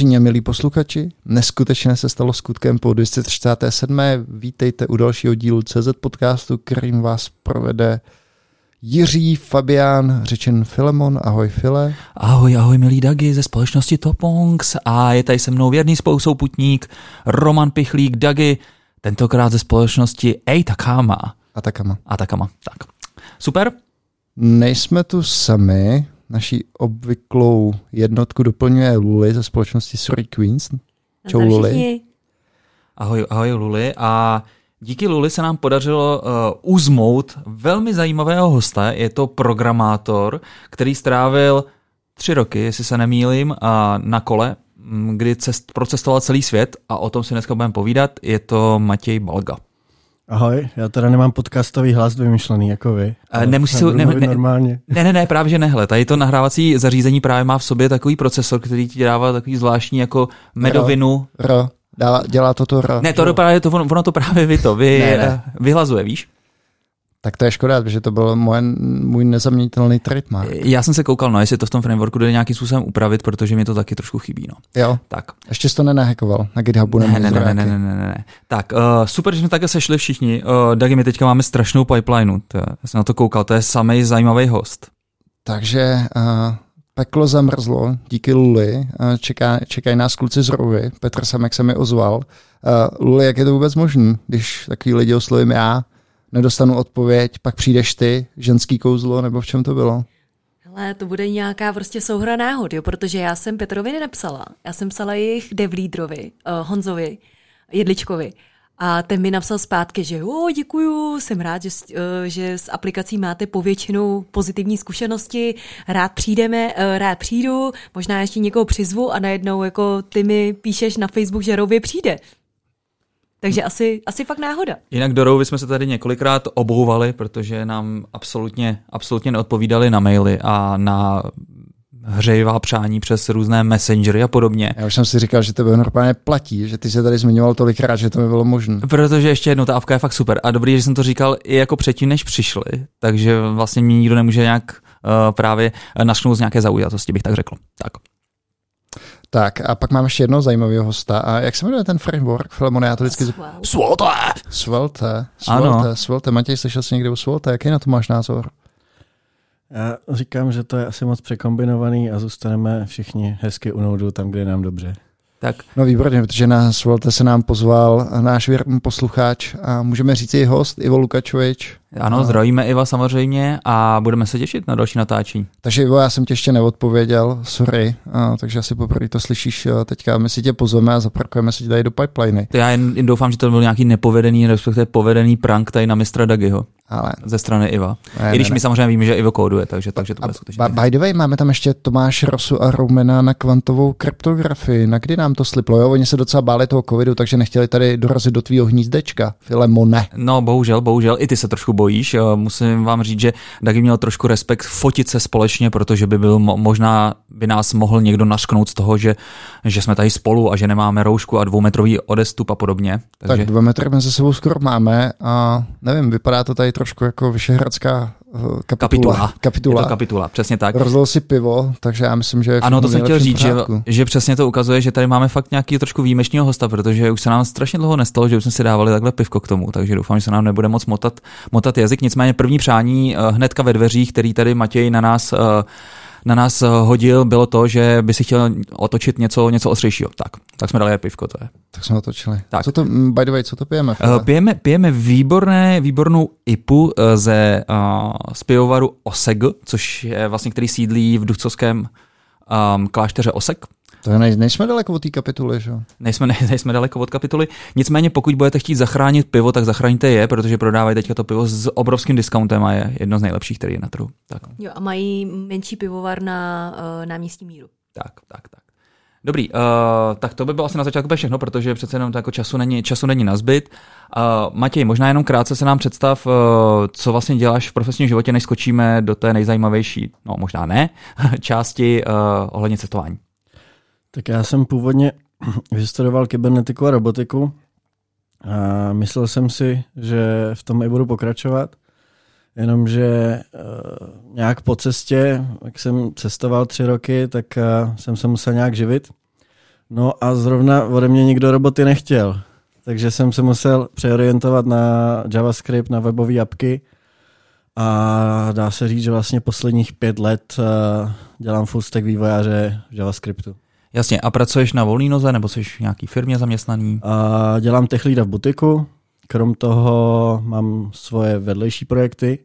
Vážení a milí posluchači, neskutečně se stalo skutkem po 237. Vítejte u dalšího dílu CZ podcastu, kterým vás provede Jiří Fabián, řečen Filemon. Ahoj File. Ahoj, ahoj milí Dagi ze společnosti Topongs a je tady se mnou věrný spolusouputník Roman Pichlík Dagi, tentokrát ze společnosti Takama. Atakama. Atakama, tak. Super. Nejsme tu sami, naší obvyklou jednotku doplňuje Luli ze společnosti Sorry Queens. Čau Luli. Ahoj, ahoj Luli a díky Luli se nám podařilo uh, uzmout velmi zajímavého hosta. Je to programátor, který strávil tři roky, jestli se nemýlím, uh, na kole, kdy cest, procestoval celý svět a o tom si dneska budeme povídat. Je to Matěj Balga. Ahoj, já teda nemám podcastový hlas vymyšlený jako vy. Nemusíš si, ne, ne, normálně. Ne, ne, ne, právě že nehle. Tady to nahrávací zařízení právě má v sobě takový procesor, který ti dává takový zvláštní jako medovinu. R, R. Dává, dělá to to R. Ne, to, právě to, ono to právě vy to, vy, ne, ne. vyhlazuje, víš? Tak to je škoda, protože to byl můj, můj nezaměnitelný trademark. Já jsem se koukal, no, jestli to v tom frameworku jde nějakým způsobem upravit, protože mi to taky trošku chybí. No. Jo, tak. ještě jsi to nenahekoval na GitHubu ne, ne, ne, ne, ne, ne, ne, ne. Tak, uh, super, že jsme takhle sešli všichni. Uh, Dagi, my teďka máme strašnou pipelineu. To, já jsem na to koukal, to je samý zajímavý host. Takže uh, peklo zamrzlo, díky Luli. Uh, čeká, čekají nás kluci z Rovy. Petr Samek se mi ozval. Uh, Luli, jak je to vůbec možné, když takový lidi oslovím já, nedostanu odpověď, pak přijdeš ty, ženský kouzlo, nebo v čem to bylo? Ale to bude nějaká prostě souhra náhod, jo, protože já jsem Petrovi nenapsala. Já jsem psala jejich devlídrovi, uh, Honzovi, Jedličkovi. A ten mi napsal zpátky, že jo, děkuju, jsem rád, že, uh, že s aplikací máte povětšinou pozitivní zkušenosti, rád přijdeme, uh, rád přijdu, možná ještě někoho přizvu a najednou jako ty mi píšeš na Facebook, že Rově přijde. Takže asi, asi fakt náhoda. Jinak do jsme se tady několikrát obouvali, protože nám absolutně, absolutně neodpovídali na maily a na hřejivá přání přes různé messengery a podobně. Já už jsem si říkal, že to bylo normálně platí, že ty se tady zmiňoval tolikrát, že to by bylo možné. Protože ještě jednou, ta avka je fakt super. A dobrý, že jsem to říkal i jako předtím, než přišli, takže vlastně mě nikdo nemůže nějak uh, právě našknout z nějaké zaujatosti, bych tak řekl. Tak. Tak a pak mám ještě jedno zajímavého hosta. A jak se jmenuje ten framework? Filemon, já to vždycky... Svelte. Svelte. Svelte. Svelte. Matěj, slyšel jsi někdy o Svelte? Jaký na to máš názor? Já říkám, že to je asi moc překombinovaný a zůstaneme všichni hezky u noudu tam, kde je nám dobře. Tak. No výborně, protože na Svolte se nám pozval náš věrný posluchač a můžeme říct i host Ivo Lukačovič. Ano, a... zdravíme Iva samozřejmě a budeme se těšit na další natáčení. Takže Ivo, já jsem tě ještě neodpověděl, sorry, a, takže asi poprvé to slyšíš teďka. My si tě pozveme a zaparkujeme si tě tady do pipeliny. To já jen, jen doufám, že to byl nějaký nepovedený, respektive povedený prank tady na mistra Dagiho. Ale... Ze strany Iva. Ne, I když ne, my ne. samozřejmě víme, že Ivo kóduje, takže, takže to bude skutečně. By the way, máme tam ještě Tomáš Rosu a Roumena na kvantovou kryptografii. Na kdy nám to sliplo? Jo, oni se docela báli toho covidu, takže nechtěli tady dorazit do tvýho hnízdečka. Filemone. No, bohužel, bohužel, i ty se trošku bojíš. Musím vám říct, že Dagi měl trošku respekt fotit se společně, protože by byl možná by nás mohl někdo našknout z toho, že, že jsme tady spolu a že nemáme roušku a dvoumetrový odestup a podobně. Takže... Tak dva metry mezi sebou skoro máme a nevím, vypadá to tady trošku jako vyšehradská kapitula. Kapitula. kapitula. Je to kapitula, přesně tak. Rozlil si pivo, takže já myslím, že Ano, to jsem chtěl říct, že, že přesně to ukazuje, že tady máme fakt nějaký trošku výjimečného hosta, protože už se nám strašně dlouho nestalo, že už jsme si dávali takhle pivko k tomu, takže doufám, že se nám nebude moc motat, motat jazyk. Nicméně první přání eh, hnedka ve dveřích, který tady Matěj na nás uh, na nás eh, hodil, bylo to, že by si chtěl otočit něco, něco ostřejšího. Tak, tak jsme dali pivko, to je. Tak jsme otočili. Tak. Co to, mm, by the way, co to pijeme? Uh, pijeme, pijeme výborné, výbornou IPu uh, ze uh, z pivovaru Oseg, což je vlastně, který sídlí v ducovském um, klášteře Osek. To nej, nejsme daleko od té kapituly, že? Nejsme, ne, nejsme daleko od kapituly. Nicméně, pokud budete chtít zachránit pivo, tak zachraňte je, protože prodávají teďka to pivo s obrovským discountem a je jedno z nejlepších, který je na trhu. Tak. Jo, a mají menší pivovar na uh, náměstí míru. Tak, tak, tak. Dobrý, uh, tak to by bylo asi na začátku všechno, protože přece jenom to jako času není, času není na zbyt. Uh, Matěj, možná jenom krátce se nám představ, uh, co vlastně děláš v profesním životě, než skočíme do té nejzajímavější, no možná ne, části uh, ohledně cestování. Tak já jsem původně vystudoval kybernetiku a robotiku a myslel jsem si, že v tom i budu pokračovat, jenomže uh, nějak po cestě, jak jsem cestoval tři roky, tak uh, jsem se musel nějak živit. No a zrovna ode mě nikdo roboty nechtěl. Takže jsem se musel přeorientovat na JavaScript, na webové apky. A dá se říct, že vlastně posledních pět let uh, dělám full stack vývojáře v JavaScriptu. Jasně, a pracuješ na volný noze, nebo jsi v nějaký firmě zaměstnaný? A dělám tech leada v butiku, krom toho mám svoje vedlejší projekty,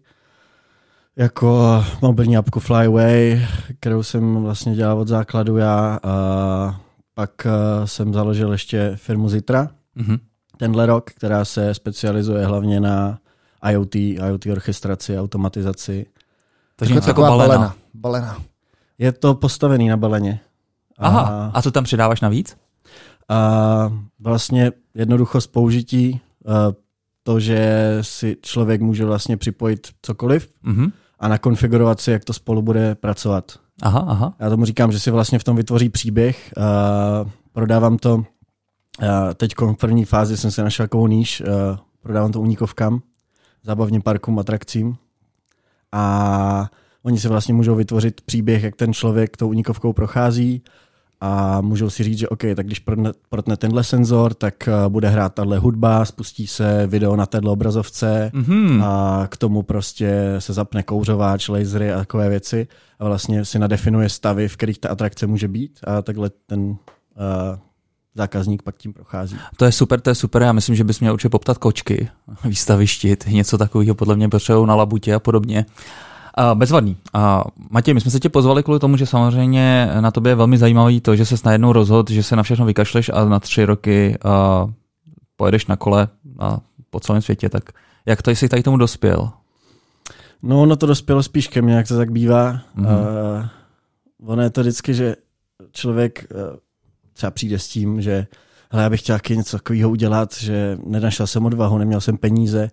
jako mobilní apku Flyway, kterou jsem vlastně dělal od základu já. A pak jsem založil ještě firmu Zitra mm-hmm. tenhle rok, která se specializuje hlavně na IoT, IoT orchestraci, automatizaci. Takže něco jako balena. balena. balena. Je to postavený na baleně. Aha, a co tam přidáváš navíc? A vlastně jednoduchost použití, to, že si člověk může vlastně připojit cokoliv mm-hmm. a nakonfigurovat si, jak to spolu bude pracovat. Aha, aha. Já tomu říkám, že si vlastně v tom vytvoří příběh. Prodávám to, teď v první fázi jsem si našel takovou níž, prodávám to uníkovkám, zábavním parkům, atrakcím. A oni si vlastně můžou vytvořit příběh, jak ten člověk tou unikovkou prochází a můžou si říct, že OK, tak když protne, protne tenhle senzor, tak uh, bude hrát tahle hudba, spustí se video na téhle obrazovce mm-hmm. a k tomu prostě se zapne kouřováč, lasery a takové věci a vlastně si nadefinuje stavy, v kterých ta atrakce může být a takhle ten uh, zákazník pak tím prochází. To je super, to je super. Já myslím, že bys měl určitě poptat kočky, výstavištit, něco takového podle mě potřebují na labutě a podobně. Bezvadný. Matěj, my jsme se tě pozvali kvůli tomu, že samozřejmě na tobě je velmi zajímavý to, že se najednou rozhodl, že se na všechno vykašleš a na tři roky pojedeš na kole a po celém světě. Tak jak to jsi tady tomu dospěl? No, no to dospělo spíš ke mně, jak to tak bývá. Mm-hmm. Uh, ono je to vždycky, že člověk uh, třeba přijde s tím, že hele, já bych chtěl něco takového udělat, že nenašel jsem odvahu, neměl jsem peníze.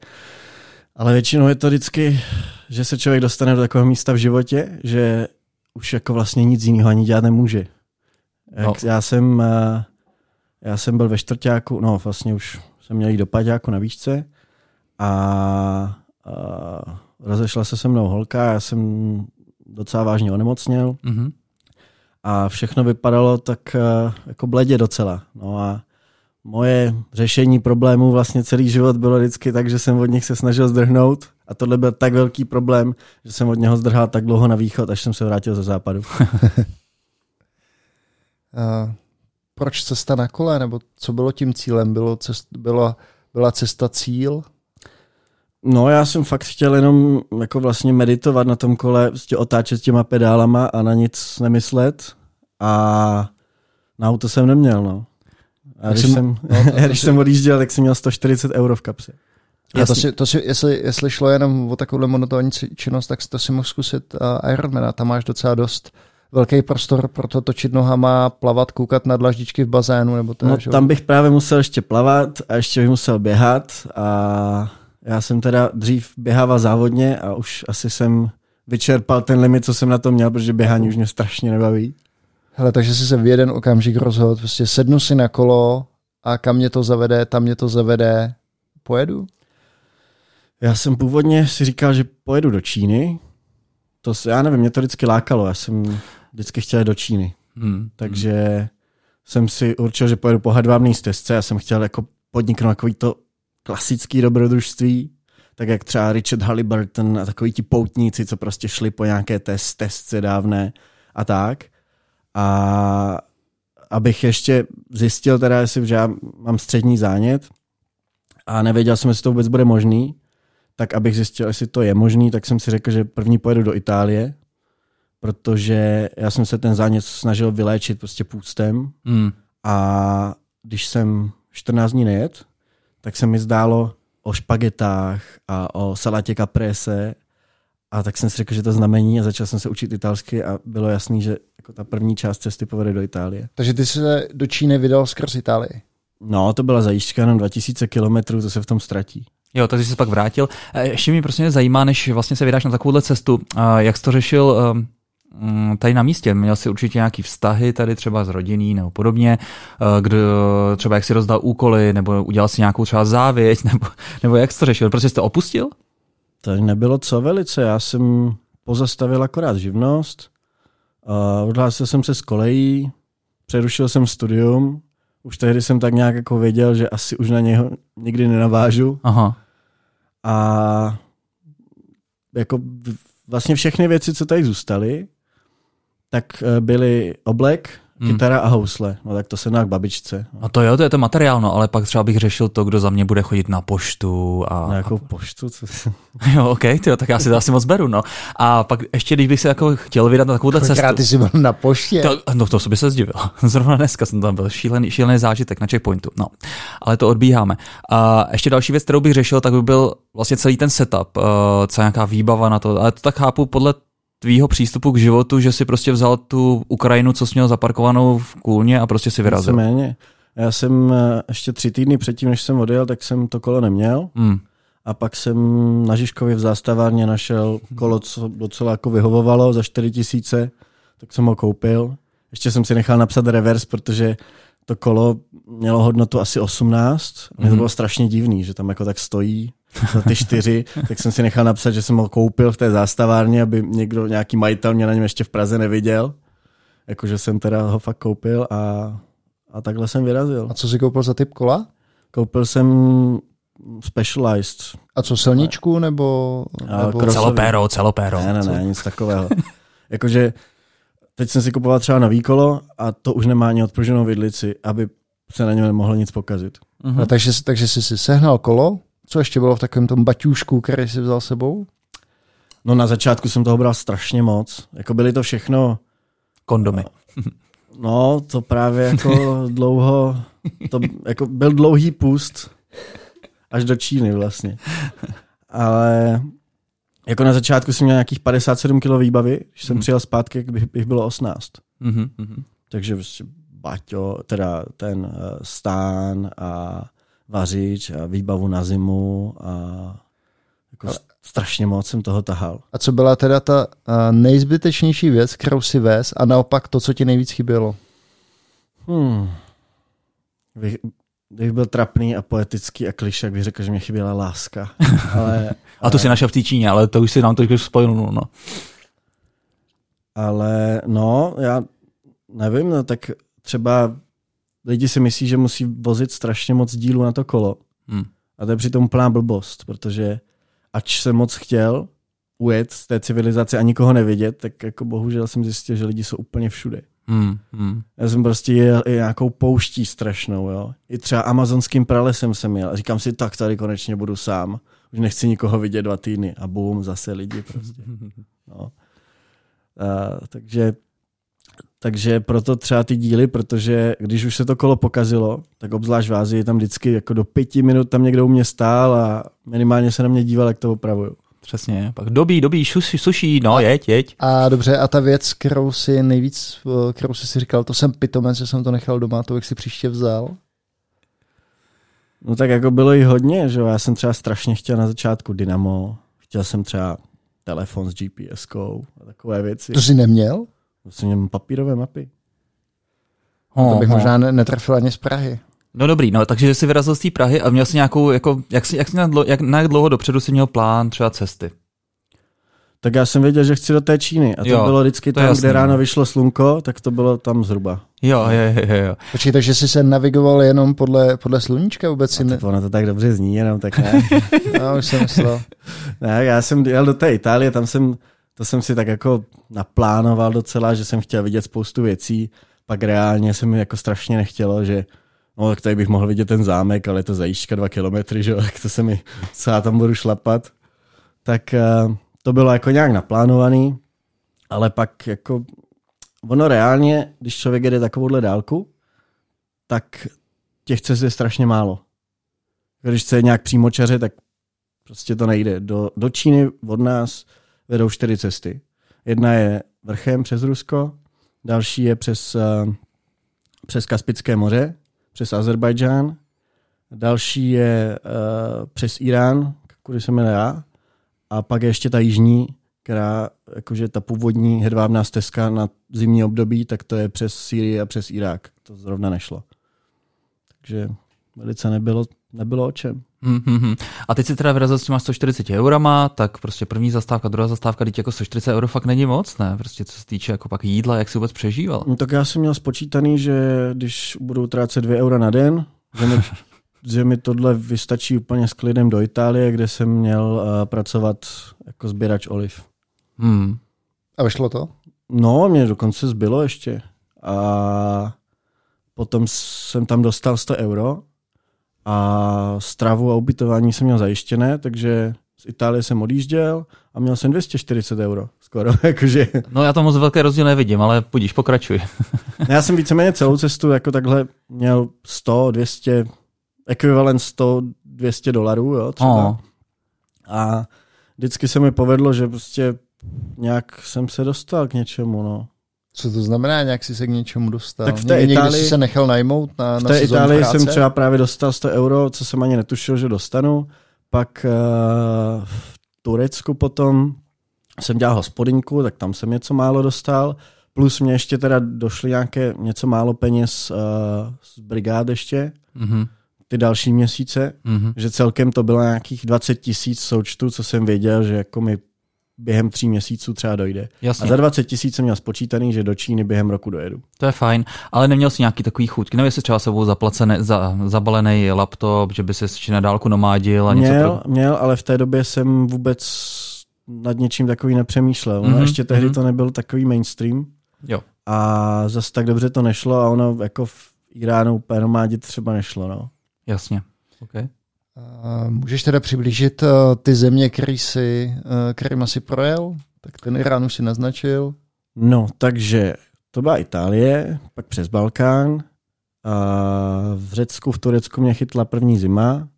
Ale většinou je to vždycky, že se člověk dostane do takového místa v životě, že už jako vlastně nic jiného ani dělat nemůže. Jak no. Já jsem eh, já jsem byl ve čtvrtáku, no vlastně už jsem měl jít do paďáku na výšce a, a rozešla se se mnou holka, já jsem docela vážně onemocněl mm-hmm. a všechno vypadalo tak eh, jako bledě docela. No a moje řešení problémů vlastně celý život bylo vždycky tak, že jsem od nich se snažil zdrhnout a tohle byl tak velký problém, že jsem od něho zdrhal tak dlouho na východ, až jsem se vrátil ze západu. uh, proč cesta na kole, nebo co bylo tím cílem? Bylo cest, byla, byla cesta cíl? No já jsem fakt chtěl jenom jako vlastně meditovat na tom kole, prostě otáčet těma pedálama a na nic nemyslet a na auto jsem neměl, no. A když, jsem, jsem, no, to, když jsem odjížděl, tak jsem měl 140 euro v kapse. A to si, to si, jestli, jestli šlo jenom o takovou monotónní činnost, tak to si mohl zkusit uh, Ironmana. Tam máš docela dost velký prostor pro to točit nohama, plavat, koukat na dlaždičky v bazénu. Nebo to, no, že? tam bych právě musel ještě plavat a ještě bych musel běhat a já jsem teda dřív běhával závodně a už asi jsem vyčerpal ten limit, co jsem na to měl, protože běhání už mě strašně nebaví. Hele, takže si se v jeden okamžik rozhodl, prostě sednu si na kolo a kam mě to zavede, tam mě to zavede, pojedu? Já jsem původně si říkal, že pojedu do Číny. To, já nevím, mě to vždycky lákalo, já jsem vždycky chtěl do Číny. Hmm. Takže hmm. jsem si určil, že pojedu po hedvábné stezce. Já jsem chtěl jako podniknout takový to klasický dobrodružství, tak jak třeba Richard Halliburton a takový ti poutníci, co prostě šli po nějaké té stezce dávné a tak. A abych ještě zjistil teda, jestli že já mám střední zánět a nevěděl jsem, jestli to vůbec bude možný, tak abych zjistil, jestli to je možný, tak jsem si řekl, že první pojedu do Itálie, protože já jsem se ten zánět snažil vyléčit prostě půstem mm. a když jsem 14 dní nejet, tak se mi zdálo o špagetách a o salátě caprese a tak jsem si řekl, že to znamení a začal jsem se učit italsky a bylo jasný, že jako ta první část cesty povede do Itálie. Takže ty se do Číny vydal skrz Itálii? No, to byla zajížďka jenom 2000 kilometrů, to se v tom ztratí. Jo, takže jsi pak vrátil. Ještě mě prostě zajímá, než vlastně se vydáš na takovouhle cestu, jak jsi to řešil ehm, mm, tady na místě? Měl jsi určitě nějaký vztahy tady třeba s rodiný nebo podobně, kdo, třeba jak si rozdal úkoly, nebo udělal si nějakou třeba závěť, nebo, nebo jak jsi to řešil? Prostě jsi to opustil? To nebylo co velice, já jsem pozastavil akorát živnost, odhlásil jsem se z kolejí, přerušil jsem studium, už tehdy jsem tak nějak jako věděl, že asi už na něho nikdy nenavážu. Aha. A jako vlastně všechny věci, co tady zůstaly, tak eh, byly oblek, hmm. kytara a housle. No tak to se k babičce. No to jo, to je to materiál, no, ale pak třeba bych řešil to, kdo za mě bude chodit na poštu. A, na jakou poštu? Co? jo, ok, tyjo, tak já si to asi moc beru, no. A pak ještě, když bych se jako chtěl vydat na takovou cestu. ty jsi byl na poště. To, no to by se zdivil. Zrovna dneska jsem tam byl. Šílený, šílený zážitek na checkpointu. No, ale to odbíháme. A ještě další věc, kterou bych řešil, tak by byl vlastně celý ten setup, uh, co nějaká výbava na to. Ale to tak chápu podle tvýho přístupu k životu, že si prostě vzal tu Ukrajinu, co jsi měl zaparkovanou v Kůlně a prostě si vyrazil. Méně. Já jsem eh, ještě tři týdny předtím, než jsem odjel, tak jsem to kolo neměl. Hmm. A pak jsem na Žižkově v zástavárně našel kolo, co docela jako vyhovovalo za 4 tisíce, tak jsem ho koupil. Ještě jsem si nechal napsat reverse, protože to kolo mělo hodnotu asi 18. Mně to mhm. bylo strašně divný, že tam jako tak stojí za ty čtyři, tak jsem si nechal napsat, že jsem ho koupil v té zástavárně, aby někdo, nějaký majitel mě na něm ještě v Praze neviděl. Jakože jsem teda ho fakt koupil a, a takhle jsem vyrazil. A co jsi koupil za typ kola? Koupil jsem Specialized. A co, silničku nebo... nebo... Celopéro, celopéro. Ne, ne, ne, nic takového. Jakože teď jsem si kupoval třeba nový kolo a to už nemá ani odpruženou vidlici, aby se na něm nemohlo nic pokazit. Uh-huh. No, takže, takže jsi si sehnal kolo, co ještě bylo v takovém tom baťůžku, který jsi vzal sebou? No na začátku jsem toho bral strašně moc. Jako byly to všechno... Kondomy. No, to právě jako dlouho... To jako byl dlouhý pust až do Číny vlastně. Ale jako na začátku jsem měl nějakých 57 kg výbavy, když jsem hmm. přijel zpátky, bych, bych bylo 18. Mm-hmm. Takže prostě baťo, teda ten uh, stán a vařič a výbavu na zimu a jako Ale... strašně moc jsem toho tahal. A co byla teda ta nejzbytečnější věc, kterou si vez a naopak to, co ti nejvíc chybělo? Hmm. Bych, bych byl trapný a poetický a kliš, jak bych řekl, že mě chyběla láska. Ale, a to ale... si našel v té Číně, ale to už si nám to spojil, no. Ale no, já nevím, no tak třeba lidi si myslí, že musí vozit strašně moc dílu na to kolo. Hmm. A to je přitom plná blbost, protože ač jsem moc chtěl ujet z té civilizace a nikoho nevidět, tak jako bohužel jsem zjistil, že lidi jsou úplně všude. Hmm, hmm. Já jsem prostě jel i nějakou pouští strašnou, jo. I třeba amazonským pralesem jsem jel. A říkám si, tak tady konečně budu sám. Už nechci nikoho vidět dva týdny. A bum, zase lidi prostě. No. A, takže takže proto třeba ty díly, protože když už se to kolo pokazilo, tak obzvlášť v Ázii tam vždycky jako do pěti minut tam někdo u mě stál a minimálně se na mě díval, jak to opravuju. Přesně, pak dobí, dobí, suší, suší, no, jeď, jeď. A dobře, a ta věc, kterou si nejvíc, kterou jsi si říkal, to jsem pitomec, že jsem to nechal doma, to bych si příště vzal? No tak jako bylo i hodně, že já jsem třeba strašně chtěl na začátku Dynamo, chtěl jsem třeba telefon s GPS-kou a takové věci. To jsi neměl? Vlastně měl papírové mapy. Ho, to bych ho. možná netrefil ani z Prahy. No dobrý, no takže jsi vyrazil z té Prahy a měl jsi nějakou, jako, jak, jsi, jak, jsi, jak, na jak dlouho dopředu si měl plán třeba cesty? Tak já jsem věděl, že chci do té Číny a to jo, bylo vždycky to tam, jasný, kde ráno no. vyšlo slunko, tak to bylo tam zhruba. Jo, jo, jo. jo. Počkej, takže jsi se navigoval jenom podle, podle sluníčka vůbec? Ne... Ono to tak dobře zní, jenom tak ne. no, už jsem myslel. ne, já jsem jel do té Itálie, tam jsem to jsem si tak jako naplánoval docela, že jsem chtěl vidět spoustu věcí, pak reálně se mi jako strašně nechtělo, že no tak tady bych mohl vidět ten zámek, ale je to zajížďka dva kilometry, že tak to se mi, co já tam budu šlapat. Tak uh, to bylo jako nějak naplánovaný, ale pak jako ono reálně, když člověk jede takovouhle dálku, tak těch cest je strašně málo. Když chce nějak přímočaře, tak prostě to nejde. Do, do Číny od nás vedou čtyři cesty. Jedna je vrchem přes Rusko, další je přes, uh, přes Kaspické moře, přes Azerbajdžán, další je uh, přes Irán, kudy se jmenuje já, a pak je ještě ta jižní, která, jakože ta původní hedvábná stezka na zimní období, tak to je přes Sýrii a přes Irák. To zrovna nešlo. Takže velice nebylo nebylo o čem. Mm-hmm. A teď si teda vyrazil s těma 140 eurama, tak prostě první zastávka, druhá zastávka, teď jako 140 euro fakt není moc, ne? Prostě co se týče jako pak jídla, jak si vůbec přežíval? No, tak já jsem měl spočítaný, že když budu utrácet 2 eura na den, že mi, že mi tohle vystačí úplně s klidem do Itálie, kde jsem měl uh, pracovat jako sběrač oliv. Hmm. A vyšlo to? No, mě dokonce zbylo ještě. A potom jsem tam dostal 100 euro a stravu a ubytování jsem měl zajištěné, takže z Itálie jsem odjížděl a měl jsem 240 euro skoro. jakože. No já tam moc velké rozdíl nevidím, ale půjdíš, pokračuj. já jsem víceméně celou cestu jako takhle měl 100, 200, ekvivalent 100, 200 dolarů, jo, třeba. Oh. A vždycky se mi povedlo, že prostě nějak jsem se dostal k něčemu, no. Co to znamená, nějak si se k něčemu dostal? Tak v té Někdy Itálii, jsi se nechal najmout na, v té na Itálii práce? jsem třeba právě dostal 100 euro, co jsem ani netušil, že dostanu. Pak uh, v Turecku potom jsem dělal hospodinku, tak tam jsem něco málo dostal. Plus mě ještě teda došly nějaké něco málo peněz uh, z brigád ještě. Mm-hmm. Ty další měsíce, mm-hmm. že celkem to bylo nějakých 20 tisíc součtu, co jsem věděl, že jako mi během tří měsíců třeba dojde. Jasně. A za 20 tisíc jsem měl spočítaný, že do Číny během roku dojedu. To je fajn, ale neměl jsi nějaký takový chutky, nevím, jestli třeba sebou zaplacený, za, zabalený laptop, že by se ještě na dálku nomádil a něco Měl, pro... měl, ale v té době jsem vůbec nad něčím takový nepřemýšlel. Mm-hmm, ještě tehdy mm-hmm. to nebyl takový mainstream. Jo. A zase tak dobře to nešlo a ono jako v Iránu úplně nomádit třeba nešlo. No. Jasně. Okay. Můžeš teda přiblížit uh, ty země, který si, uh, kterým asi projel? Tak ten Irán už si naznačil. No, takže to byla Itálie, pak přes Balkán. A v Řecku, v Turecku mě chytla první zima.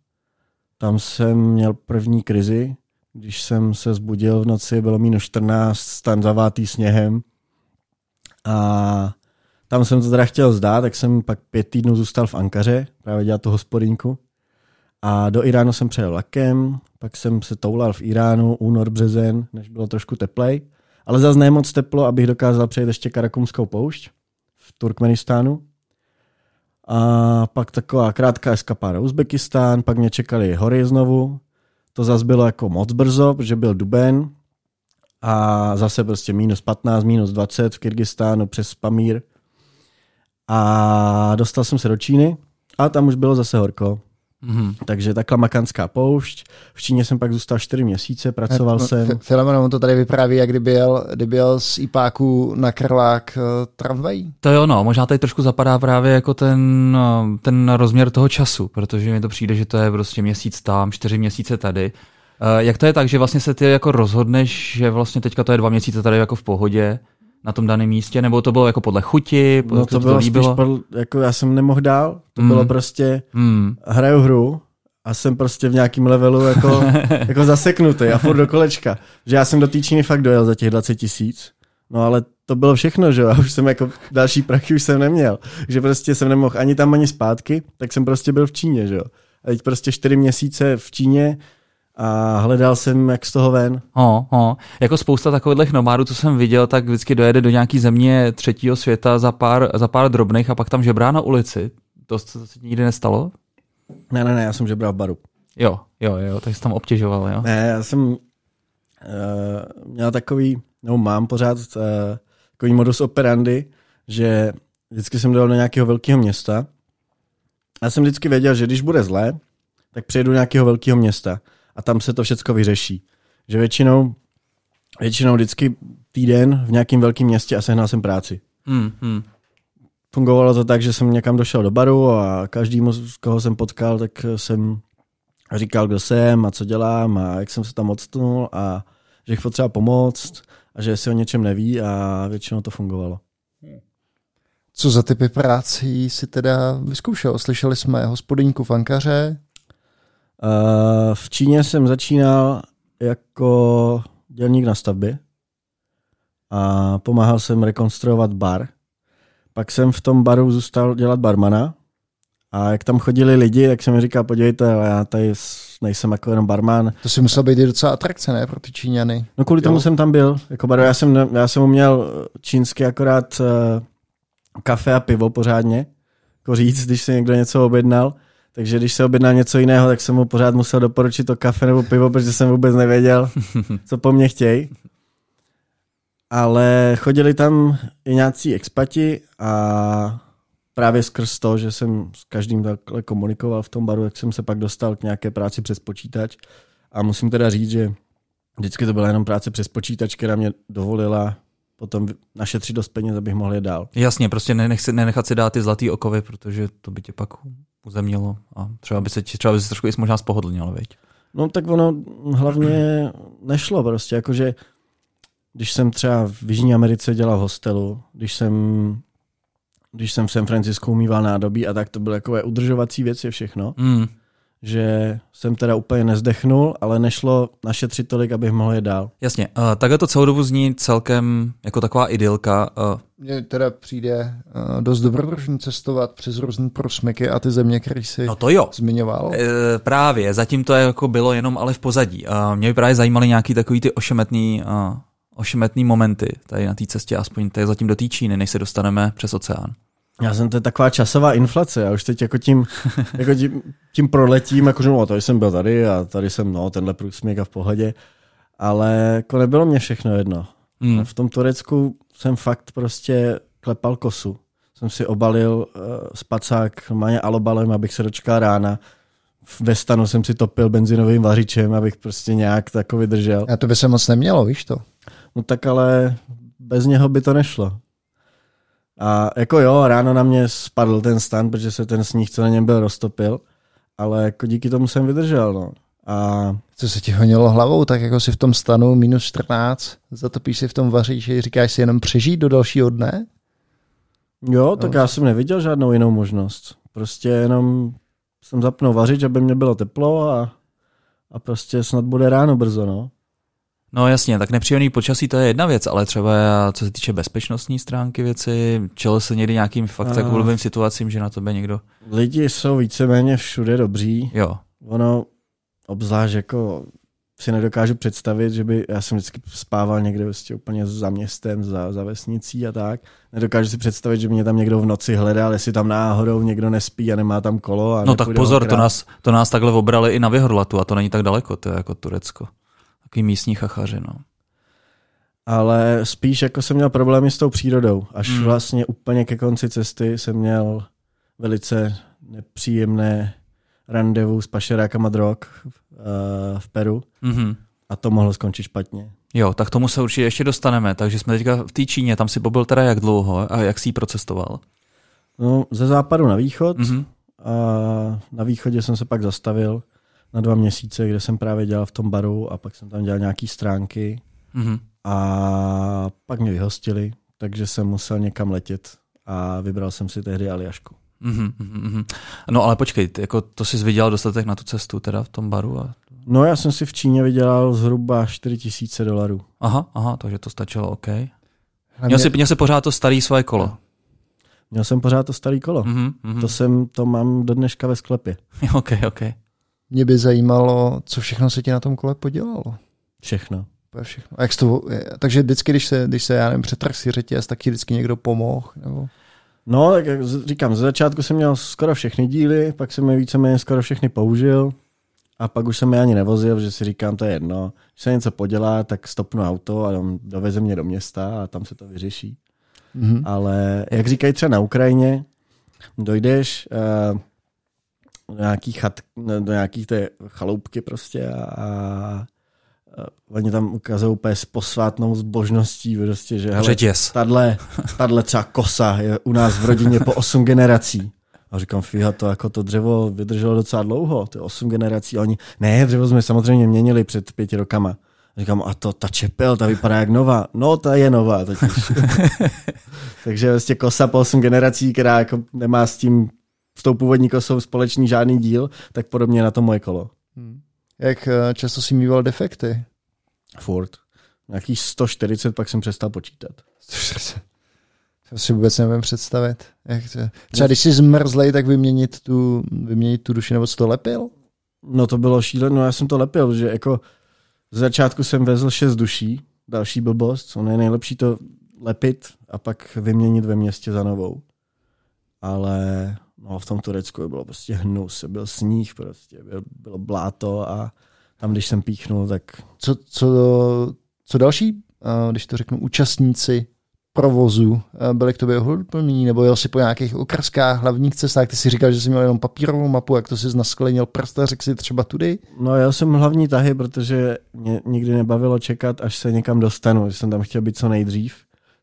Tam jsem měl první krizi, když jsem se zbudil v noci, bylo minus 14, stan zavátý sněhem. A tam jsem to teda chtěl zdát, tak jsem pak pět týdnů zůstal v Ankaře, právě dělat tu hospodinku. A do Iránu jsem přejel lakem, pak jsem se toulal v Iránu, únor, březen, než bylo trošku teplej. Ale zase ne moc teplo, abych dokázal přejít ještě Karakumskou poušť v Turkmenistánu. A pak taková krátká eskapáda Uzbekistán, pak mě čekali hory znovu. To zase bylo jako moc brzo, protože byl duben. A zase prostě minus 15, minus 20 v Kyrgyzstánu přes Pamír. A dostal jsem se do Číny a tam už bylo zase horko. Mm-hmm. Takže takhle makanská poušť. V Číně jsem pak zůstal 4 měsíce, pracoval no, jsem. Filemon, on to tady vypráví, jak kdyby jel, kdyby jel z IPáku na Krlák uh, tramvají. To jo, no, možná tady trošku zapadá právě jako ten, eh, ten rozměr toho času, protože mi to přijde, že to je prostě měsíc tam, čtyři měsíce tady. Uh, jak to je tak, že vlastně se ty jako rozhodneš, že vlastně teďka to je dva měsíce tady jako v pohodě, na tom daném místě, nebo to bylo jako podle chuti? Podle no to, to bylo to líbilo? spíš, podle, jako já jsem nemohl dál, to mm. bylo prostě, mm. hraju hru a jsem prostě v nějakém levelu jako, jako zaseknutý a furt do kolečka. Že já jsem do té Číny fakt dojel za těch 20 tisíc, no ale to bylo všechno, že jo, a už jsem jako další prachy už jsem neměl, že prostě jsem nemohl ani tam, ani zpátky, tak jsem prostě byl v Číně, že jo. A teď prostě čtyři měsíce v Číně, a hledal jsem, jak z toho ven. Ho, ho. Jako spousta takových nomádů, co jsem viděl, tak vždycky dojede do nějaký země třetího světa za pár, za pár drobných a pak tam žebrá na ulici. To se nikdy nestalo? Ne, ne, ne, já jsem žebral v baru. Jo, jo, jo, tak jsi tam obtěžoval, jo? Ne, já jsem uh, měl takový, nebo mám pořád uh, takový modus operandi, že vždycky jsem dojel do nějakého velkého města. Já jsem vždycky věděl, že když bude zlé, tak přijedu do nějakého velkého města a tam se to všechno vyřeší. Že většinou, většinou vždycky týden v nějakém velkém městě a sehnal jsem práci. Hmm, hmm. Fungovalo to tak, že jsem někam došel do baru a každému, z koho jsem potkal, tak jsem říkal, kdo jsem a co dělám a jak jsem se tam odstnul a že jich potřeba pomoct a že si o něčem neví a většinou to fungovalo. Co za typy prací si teda vyzkoušel? Slyšeli jsme hospodyňku v Ankaře, Uh, v Číně jsem začínal jako dělník na stavbě a pomáhal jsem rekonstruovat bar. Pak jsem v tom baru zůstal dělat barmana a jak tam chodili lidi, tak jsem mi říkal, podívejte, ale já tady nejsem jako jenom barman. To si musel být docela atrakce, ne, pro ty Číňany? No kvůli jo. tomu jsem tam byl. Jako baru, já jsem, já jsem uměl čínsky akorát uh, kafe a pivo pořádně, jako říct, když se někdo něco objednal takže když se objednal něco jiného, tak jsem mu pořád musel doporučit to kafe nebo pivo, protože jsem vůbec nevěděl, co po mně chtějí. Ale chodili tam i nějací expati a právě skrz to, že jsem s každým takhle komunikoval v tom baru, tak jsem se pak dostal k nějaké práci přes počítač. A musím teda říct, že vždycky to byla jenom práce přes počítač, která mě dovolila potom našetřit dost peněz, abych mohl je dál. Jasně, prostě nenech si, nenechat si dát ty zlatý okovy, protože to by tě pak uzemnilo a třeba by se, třeba by se trošku i možná spohodlnilo, viď? No tak ono hlavně nešlo prostě, jakože když jsem třeba v Jižní Americe dělal v hostelu, když jsem když jsem v San Francisco umýval nádobí a tak to byly takové udržovací věci všechno. Mm. Že jsem teda úplně nezdechnul, ale nešlo našetřit tolik, abych mohl je dál. Jasně, uh, takhle to celou dobu zní celkem jako taková idylka. Uh. Mně teda přijde uh, dost dobrodružný cestovat přes různé prosmyky a ty země, které jsi no to jo. zmiňoval. E, právě, zatím to jako bylo jenom ale v pozadí. Uh, mě by právě zajímaly nějaký takový ty ošemetný uh, ošemetný momenty tady na té cestě, aspoň tady zatím do té Číny, než se dostaneme přes oceán. Já jsem to je taková časová inflace, já už teď jako tím, jako tím, tím proletím, jakože no, tady jsem byl tady a tady jsem, no, tenhle průsměk a v pohodě, ale jako nebylo mě všechno jedno. Mm. V tom Turecku jsem fakt prostě klepal kosu. Jsem si obalil uh, spacák normálně alobalem, abych se dočkal rána. Ve stanu jsem si topil benzinovým vařičem, abych prostě nějak tako vydržel. A to by se moc nemělo, víš to? No tak ale bez něho by to nešlo. A jako jo, ráno na mě spadl ten stan, protože se ten sníh, co na něm byl, roztopil, ale jako díky tomu jsem vydržel, no. A co se ti honilo hlavou, tak jako si v tom stanu minus 14, zatopíš si v tom vaříči, říkáš si jenom přežít do dalšího dne? Jo, tak no. já jsem neviděl žádnou jinou možnost. Prostě jenom jsem zapnul vařič, aby mě bylo teplo a, a prostě snad bude ráno brzo, no. No jasně, tak nepříjemný počasí to je jedna věc, ale třeba co se týče bezpečnostní stránky věci, čelo se někdy nějakým fakt takovým situacím, že na tebe někdo... Lidi jsou víceméně všude dobří. Jo. Ono, obzvlášť jako si nedokážu představit, že by, já jsem vždycky spával někde vlastně úplně za městem, za, za vesnicí a tak. Nedokážu si představit, že by mě tam někdo v noci hledal, jestli tam náhodou někdo nespí a nemá tam kolo. A no tak pozor, to nás, to nás takhle obrali i na Vyhorlatu a to není tak daleko, to je jako Turecko. Takový místní chachaři, no. Ale spíš jako jsem měl problémy s tou přírodou. Až hmm. vlastně úplně ke konci cesty jsem měl velice nepříjemné randevu s pašerákama drog uh, v Peru. Mm-hmm. A to mohlo skončit špatně. Jo, tak tomu se určitě ještě dostaneme. Takže jsme teďka v té Číně, tam si pobyl teda jak dlouho a jak jsi ji procestoval? No, ze západu na východ. Mm-hmm. A na východě jsem se pak zastavil na dva měsíce, kde jsem právě dělal v tom baru a pak jsem tam dělal nějaký stránky mm-hmm. a pak mě vyhostili, takže jsem musel někam letět a vybral jsem si tehdy Aliašku. Mm-hmm. No ale počkej, jako to jsi vydělal dostatek na tu cestu teda v tom baru? A... No já jsem si v Číně vydělal zhruba 4000 dolarů. Aha, aha, takže to stačilo, OK. Měl jsi, měl jsi pořád to staré svoje kolo? Měl jsem pořád to staré kolo. Mm-hmm. To jsem, to mám do dneška ve sklepě. OK, OK. Mě by zajímalo, co všechno se ti na tom kole podělalo. Všechno. To je všechno. A jak to, takže vždycky, když se, když se já nevím, přetrh si řetěz, tak ti vždycky někdo pomohl? Nebo? No, tak jak říkám, ze začátku jsem měl skoro všechny díly, pak jsem je víceméně skoro všechny použil a pak už jsem je ani nevozil, že si říkám, to je jedno. Když se něco podělá, tak stopnu auto a doveze mě do města a tam se to vyřeší. Mm-hmm. Ale jak říkají třeba na Ukrajině, dojdeš, uh, do nějaký chat, do nějaký té chaloupky prostě a, a oni tam ukazují úplně s posvátnou zbožností, prostě, že hele, tadle, tadle třeba kosa je u nás v rodině po osm generací. A říkám, fíha, to jako to dřevo vydrželo docela dlouho, to je osm generací. A oni, ne, dřevo jsme samozřejmě měnili před pěti rokama. A říkám, a to, ta čepel, ta vypadá jak nová. No, ta je nová totiž. Takže vlastně kosa po osm generací, která jako nemá s tím s tou původní kosou společný žádný díl, tak podobně na to moje kolo. Hmm. Jak eh, často si mýval defekty? Furt. Nějaký 140, pak jsem přestal počítat. 140. To si vůbec nevím představit. Jak to... Třeba když jsi zmrzlej, tak vyměnit tu, vyměnit tu duši, nebo co to lepil? No to bylo šílené, no já jsem to lepil, že jako z začátku jsem vezl šest duší, další blbost, ono je nejlepší to lepit a pak vyměnit ve městě za novou. Ale no, v tom Turecku bylo prostě hnus, byl sníh, prostě byl, bylo bláto a tam, když jsem píchnul, tak... Co, co, co další, když to řeknu, účastníci provozu byli k tobě hodplný, nebo jel si po nějakých okrskách, hlavních cestách, ty si říkal, že jsi měl jenom papírovou mapu, jak to si znasklenil prst a řekl si třeba tudy? No já jsem hlavní tahy, protože mě nikdy nebavilo čekat, až se někam dostanu, že jsem tam chtěl být co nejdřív.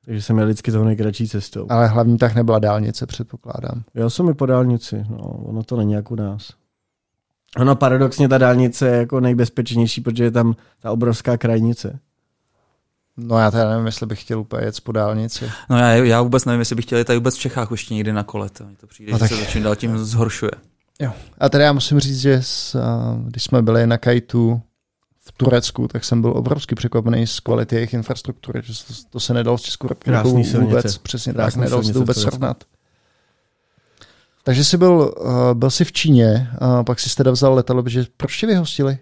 Takže jsem měl vždycky tou nejkratší cestou. Ale hlavní tak nebyla dálnice, předpokládám. Já jsem i po dálnici, no, ono to není jak u nás. Ono paradoxně ta dálnice je jako nejbezpečnější, protože je tam ta obrovská krajnice. No já teda nevím, jestli bych chtěl úplně jet po dálnici. No já, já vůbec nevím, jestli bych chtěl jít tady vůbec v Čechách už někdy na kole. To, to přijde, no že tak... se začím dál tím zhoršuje. Jo. A tady já musím říct, že s, když jsme byli na kajtu v Turecku, tak jsem byl obrovsky překvapený z kvality jejich infrastruktury, že to, to se nedalo s Českou republikou vůbec, přesně Krásný tak, nedalo se to vůbec srovnat. Takže jsi byl, uh, byl jsi v Číně, a pak jsi teda vzal letadlo, protože proč tě vyhostili?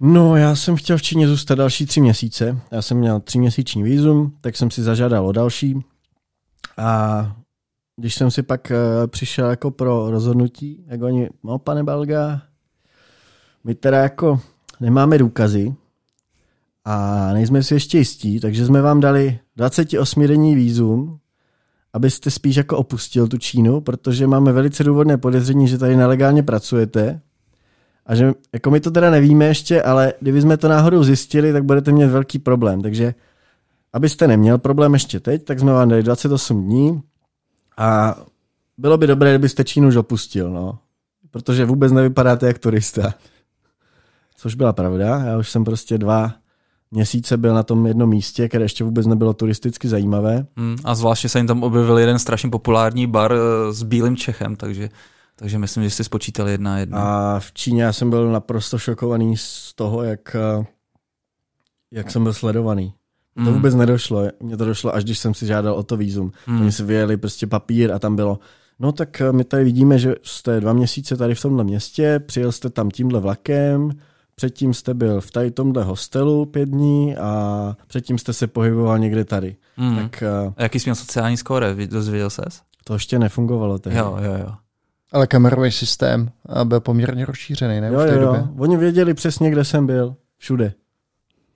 No, já jsem chtěl v Číně zůstat další tři měsíce. Já jsem měl tři měsíční výzum, tak jsem si zažádal o další. A když jsem si pak uh, přišel jako pro rozhodnutí, jak oni, no pane Belga, my teda jako nemáme důkazy a nejsme si ještě jistí, takže jsme vám dali 28-denní výzum, abyste spíš jako opustil tu Čínu, protože máme velice důvodné podezření, že tady nelegálně pracujete a že jako my to teda nevíme ještě, ale kdyby jsme to náhodou zjistili, tak budete mít velký problém. Takže abyste neměl problém ještě teď, tak jsme vám dali 28 dní a bylo by dobré, kdybyste Čínu už opustil, no. Protože vůbec nevypadáte jak turista. Což byla pravda. Já už jsem prostě dva měsíce byl na tom jednom místě, které ještě vůbec nebylo turisticky zajímavé. Hmm, a zvláště se jim tam objevil jeden strašně populární bar eh, s bílým Čechem, takže, takže myslím, že jsi spočítal jedna jedna. A v Číně já jsem byl naprosto šokovaný z toho, jak, eh, jak jsem byl sledovaný. To hmm. vůbec nedošlo. Mně to došlo, až když jsem si žádal o to výzum. Hmm. Oni si vyjeli prostě papír a tam bylo, no tak eh, my tady vidíme, že jste dva měsíce tady v tomhle městě, přijel jste tam tímhle vlakem, předtím jste byl v tady tomhle hostelu pět dní a předtím jste se pohyboval někde tady. Mm. Tak, uh, a jaký jsi měl sociální skóre, dozvěděl ses? To ještě nefungovalo tehdy. Jo, jo, jo. Ale kamerový systém byl poměrně rozšířený, ne? Jo, v té jo, době. jo. Oni věděli přesně, kde jsem byl. Všude.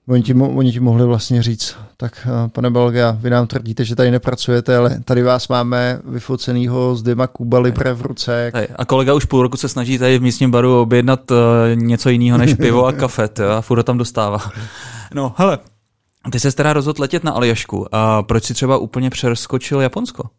Oni ti, oni ti mohli vlastně říct, tak eh, pane Belgia, vy nám tvrdíte, že tady nepracujete, ale tady vás máme vyfocenýho s dvěma Kuba Libre v ruce. A kolega už půl roku se snaží tady v místním baru objednat uh, něco jiného než pivo a kafe, a furt tam dostává. No, hele, ty se teda rozhodl letět na Aljašku. A proč si třeba úplně přeskočil Japonsko?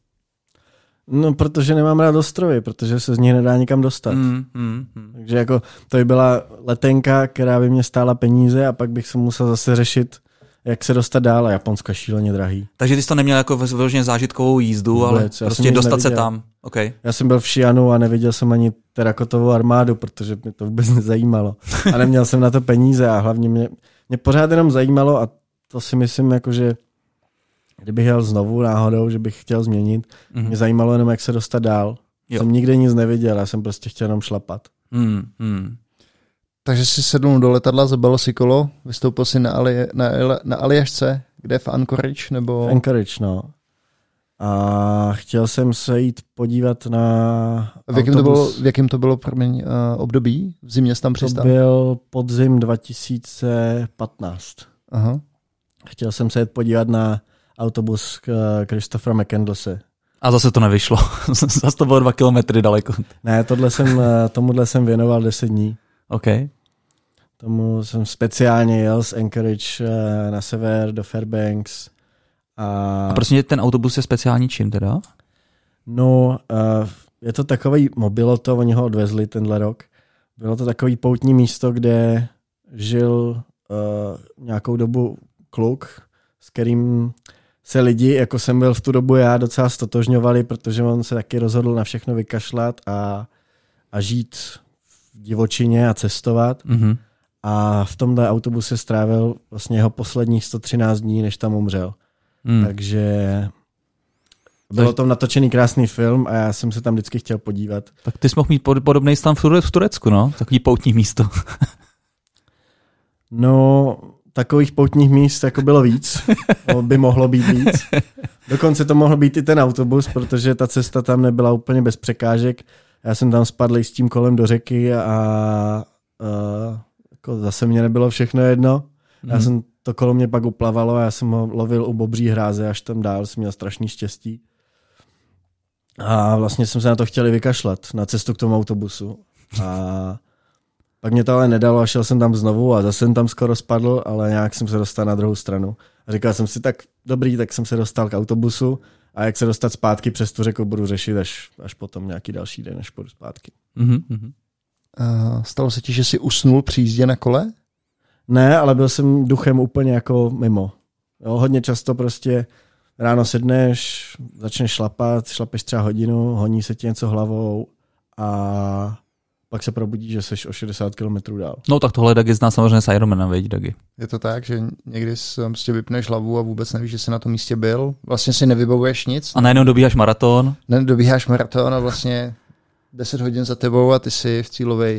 No, protože nemám rád ostrovy, protože se z nich nedá nikam dostat. Mm, mm, mm. Takže jako to by byla letenka, která by mě stála peníze a pak bych se musel zase řešit, jak se dostat dál a Japonsko šíleně drahý. Takže ty jsi to neměl jako vyloženě zážitkovou jízdu, Vůbec, ale prostě dostat neviděl. se tam. Okay. Já jsem byl v Šianu a neviděl jsem ani terakotovou armádu, protože mě to vůbec nezajímalo. A neměl jsem na to peníze a hlavně mě, mě pořád jenom zajímalo a to si myslím, jako, že kdybych jel znovu náhodou, že bych chtěl změnit, mm-hmm. mě zajímalo jenom, jak se dostat dál. Jo. Jsem nikde nic neviděl, já jsem prostě chtěl jenom šlapat. Mm, mm. Takže si sednul do letadla, zabal si kolo, vystoupil si na, Ali, na, na Aliašce, kde v Anchorage, nebo... V Anchorage, no. A chtěl jsem se jít podívat na v jakém, to bylo, v jakém to bylo promiň, uh, období? V zimě tam přistál? To byl podzim 2015. Aha. Chtěl jsem se jít podívat na autobus Christophera McCandlese. A zase to nevyšlo. zase to bylo dva kilometry daleko. Ne, tohle jsem, eh, tomuhle jsem věnoval deset dní. OK. Tomu jsem speciálně jel z Anchorage eh, na sever do Fairbanks. A, a prostě ten autobus je speciální čím teda? No, je to takový mobiloto, oni ho odvezli tenhle rok. Bylo to takový poutní místo, kde žil nějakou dobu kluk, s kterým se lidi, jako jsem byl v tu dobu já, docela stotožňovali, protože on se taky rozhodl na všechno vykašlat a, a žít v divočině a cestovat. Mm-hmm. A v tomhle autobuse strávil vlastně jeho posledních 113 dní, než tam umřel. Mm. Takže bylo tam natočený krásný film a já jsem se tam vždycky chtěl podívat. Tak ty jsi mohl mít podobný stan v Turecku, no? Takový poutní místo. no, takových poutních míst jako bylo víc, by mohlo být víc. Dokonce to mohl být i ten autobus, protože ta cesta tam nebyla úplně bez překážek. Já jsem tam spadl s tím kolem do řeky a, a jako zase mě nebylo všechno jedno. Já hmm. jsem to kolo mě pak uplavalo a já jsem ho lovil u bobří hráze až tam dál, jsem měl strašný štěstí. A vlastně jsem se na to chtěl vykašlat, na cestu k tomu autobusu. A pak mě to ale nedalo a šel jsem tam znovu a zase jsem tam skoro spadl, ale nějak jsem se dostal na druhou stranu. A říkal jsem si, tak dobrý, tak jsem se dostal k autobusu a jak se dostat zpátky přes tu řeku budu řešit až, až potom nějaký další den, než půjdu zpátky. Mm-hmm. Uh, stalo se ti, že jsi usnul při jízdě na kole? Ne, ale byl jsem duchem úplně jako mimo. Jo, hodně často prostě ráno sedneš, začneš šlapat, šlapeš třeba hodinu, honí se ti něco hlavou a pak se probudí, že jsi o 60 km dál. No tak tohle Dagi zná samozřejmě s Ironmanem, veď Dagi. Je to tak, že někdy si prostě vypneš hlavu a vůbec nevíš, že jsi na tom místě byl. Vlastně si nevybavuješ nic. A najednou dobíháš maraton. Ne, dobíháš maraton a vlastně 10 hodin za tebou a ty jsi v cílové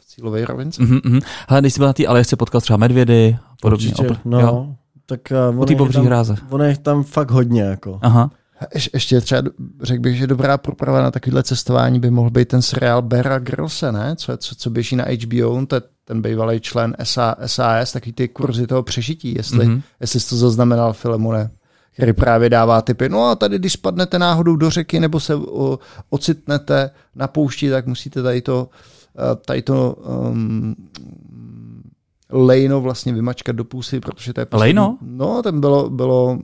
v cílové rovince. Mm-hmm. Ale když jsi byl na té Aljašce potkal třeba medvědy podobně. Určitě, opr- no. Jo? Tak uh, o té pobří hráze. Ono je tam fakt hodně. Jako. Aha. Je, ještě třeba řekl bych, že dobrá proprava na takovéhle cestování by mohl být ten seriál Bera Grose, ne? Co, co, co běží na HBO, to je ten bývalý člen SA, SAS, takový ty kurzy toho přežití, jestli, mm-hmm. jestli jsi to zaznamenal Filemone, který právě dává typy, no a tady, když spadnete náhodou do řeky nebo se o, ocitnete na poušti, tak musíte tady to, eh, tady to um, lejno vlastně vymačkat do pusy, protože to je... Poslední, lejno? No, tam bylo, bylo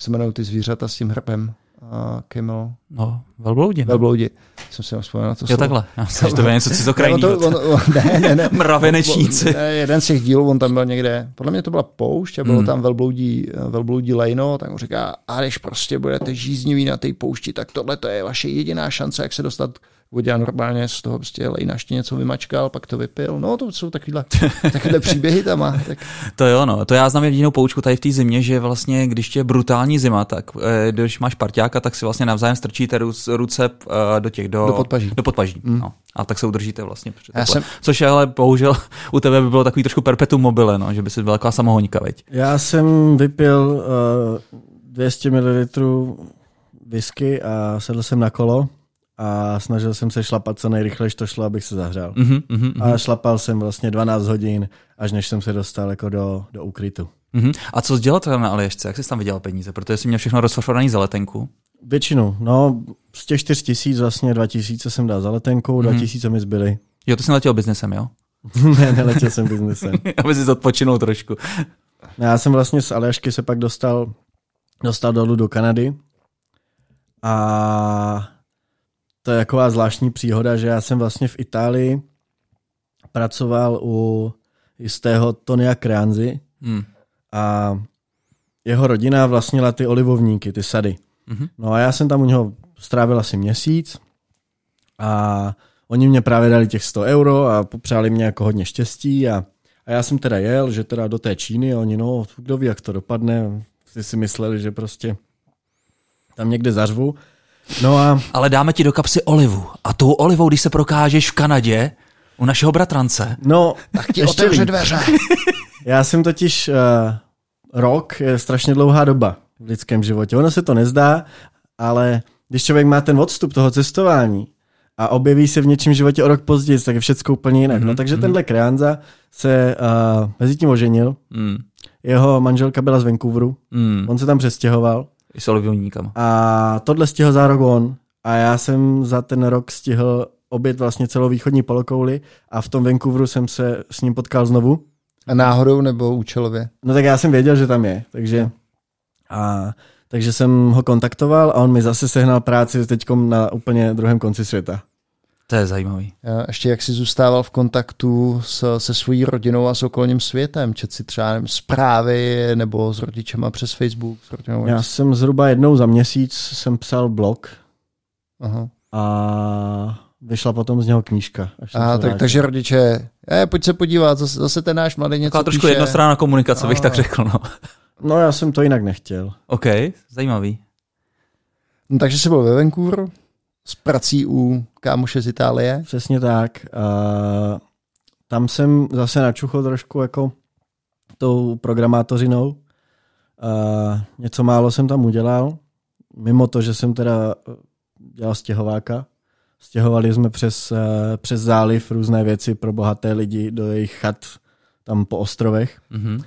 jak se jmenují ty zvířata s tím hrbem? Uh, Kimmel. No, velbloudi. Velbloudi. Jsem si vzpomněl na to Jo, takhle. Já myslím, že to bylo něco. No, ne, ne, ne. Mravenečníci. Ne, jeden z těch dílů, on tam byl někde, podle mě to byla poušť a bylo hmm. tam velbloudí, velbloudí lejno, tak mu říká, a když prostě budete žíznivý na té poušti, tak tohle to je vaše jediná šance, jak se dostat vodě normálně z toho prostě lejna ještě něco vymačkal, pak to vypil. No to jsou takovýhle, takovýhle příběhy tam. A, tak. To jo, no. To já znám jedinou poučku tady v té zimě, že vlastně, když je brutální zima, tak eh, když máš parťáka, tak si vlastně navzájem strčíte ruce eh, do těch, do, do podpaží. Do podpaží mm. no. A tak se udržíte vlastně. Já jsem... Což je ale bohužel u tebe by bylo takový trošku perpetuum mobile, no, že by si byla taková samohoňka, veď. Já jsem vypil uh, 200 ml whisky a sedl jsem na kolo a snažil jsem se šlapat co nejrychleji to šlo, abych se zahřál. Mm-hmm, mm-hmm. A šlapal jsem vlastně 12 hodin, až než jsem se dostal jako do, do ukrytu. Mm-hmm. A co jsi dělal teda na Aljašce? Jak jsi tam vydělal peníze? Protože jsi měl všechno rozfašovaný za letenku. Většinu. No, z těch 4 tisíc vlastně 2 tisíce jsem dal za letenku, mm-hmm. 2 tisíce mi zbyly. Jo, to jsem letěl biznesem, jo? ne, neletěl jsem biznesem. Aby si odpočinul trošku. Já jsem vlastně z Aljašky se pak dostal, dostal dolů do Kanady a to je taková zvláštní příhoda, že já jsem vlastně v Itálii pracoval u jistého Tonia Kreanzi hmm. a jeho rodina vlastnila ty olivovníky, ty sady. Hmm. No a já jsem tam u něho strávil asi měsíc a oni mě právě dali těch 100 euro a popřáli mě jako hodně štěstí a, a já jsem teda jel, že teda do té Číny a oni, no, kdo ví, jak to dopadne, si si mysleli, že prostě tam někde zařvu No a... Ale dáme ti do kapsy olivu. A tou olivou, když se prokážeš v Kanadě, u našeho bratrance, no, tak ti otevře dveře. Já jsem totiž uh, rok je strašně dlouhá doba v lidském životě. Ono se to nezdá, ale když člověk má ten odstup toho cestování a objeví se v něčím životě o rok později, tak je všechno úplně jinak. Mm-hmm. No, takže mm-hmm. tenhle Kreanza se uh, mezi tím oženil. Mm. Jeho manželka byla z Vancouveru. Mm. On se tam přestěhoval. I s olivovníkama. A tohle stihl za rok on. A já jsem za ten rok stihl obět vlastně celou východní polokouli a v tom Vancouveru jsem se s ním potkal znovu. A náhodou nebo účelově? No tak já jsem věděl, že tam je, takže... A, takže jsem ho kontaktoval a on mi zase sehnal práci teď na úplně druhém konci světa. To je zajímavý. Ještě jak jsi zůstával v kontaktu s, se svojí rodinou a s okolním světem? Čet si třeba nevím, zprávy nebo s rodičema přes Facebook? S rodinou, Já jsem zhruba jednou za měsíc jsem psal blog Aha. a vyšla potom z něho knížka. A, tak, takže rodiče, je, pojď se podívat, zase, zase ten náš mladý něco Taková trošku píše. jednostranná komunikace, a. bych tak řekl. No. no já jsem to jinak nechtěl. OK, zajímavý. No, takže jsi byl ve Vancouveru? S prací u kámoše z Itálie. Přesně tak. A tam jsem zase načuchl trošku jako tou programátořinou Uh, něco málo jsem tam udělal, mimo to, že jsem teda dělal stěhováka. Stěhovali jsme přes, uh, přes záliv různé věci pro bohaté lidi do jejich chat tam po ostrovech. Mm-hmm.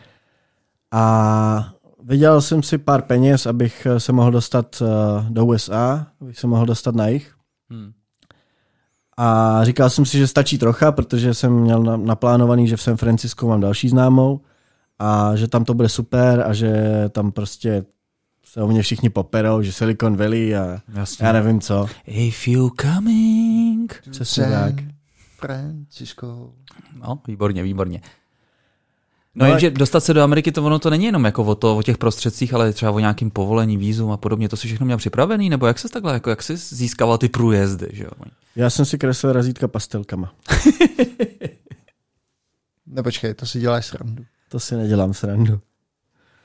A vydělal jsem si pár peněz, abych se mohl dostat uh, do USA, abych se mohl dostat na jich. Hmm. A říkal jsem si, že stačí trocha, protože jsem měl naplánovaný, že v San Francisco mám další známou a že tam to bude super a že tam prostě se o mě všichni poperou, že Silicon Valley a Jasně. já nevím co. If you coming. Přesně tak. Francisco. No, výborně, výborně. No, no jenže dostat se do Ameriky, to ono to není jenom jako o, to, o těch prostředcích, ale třeba o nějakým povolení, vízum a podobně. To si všechno měl připravený? Nebo jak se takhle, jako jak jsi získával ty průjezdy? Že jo? Já jsem si kreslil razítka pastelkama. no počkej, to si děláš srandu. To si nedělám srandu.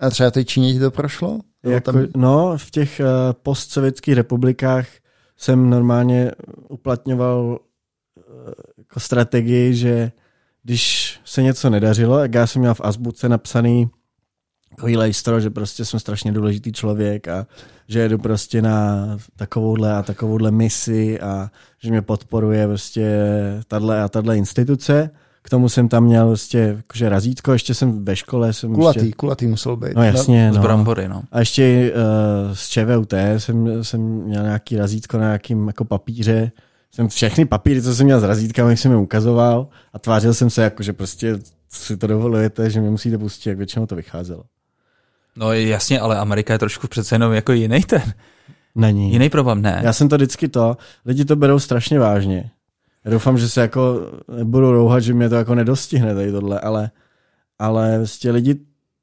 A třeba té Číně ti to prošlo? Jako, tam... No, v těch uh, postsovětských republikách jsem normálně uplatňoval uh, jako strategii, že když se něco nedařilo, jak já jsem měl v azbuce napsaný takový lejstro, že prostě jsem strašně důležitý člověk a že jedu prostě na takovouhle a takovouhle misi a že mě podporuje prostě tahle a tahle instituce. K tomu jsem tam měl prostě jakože razítko, ještě jsem ve škole. Jsem kulatý, ještě... kulatý musel být. No jasně. No. Z brambory, no. A ještě uh, z ČVUT jsem, jsem měl nějaký razítko na nějakým jako papíře, jsem všechny papíry, co jsem měl s razítkami, jsem je ukazoval a tvářil jsem se jako, že prostě si to dovolujete, že mi musíte pustit, jak většinou to vycházelo. No jasně, ale Amerika je trošku přece jenom jako jiný ten. Není. Jiný problém, ne. Já jsem to vždycky to, lidi to berou strašně vážně. Já doufám, že se jako nebudu rouhat, že mě to jako nedostihne tady tohle, ale, ale vlastně lidi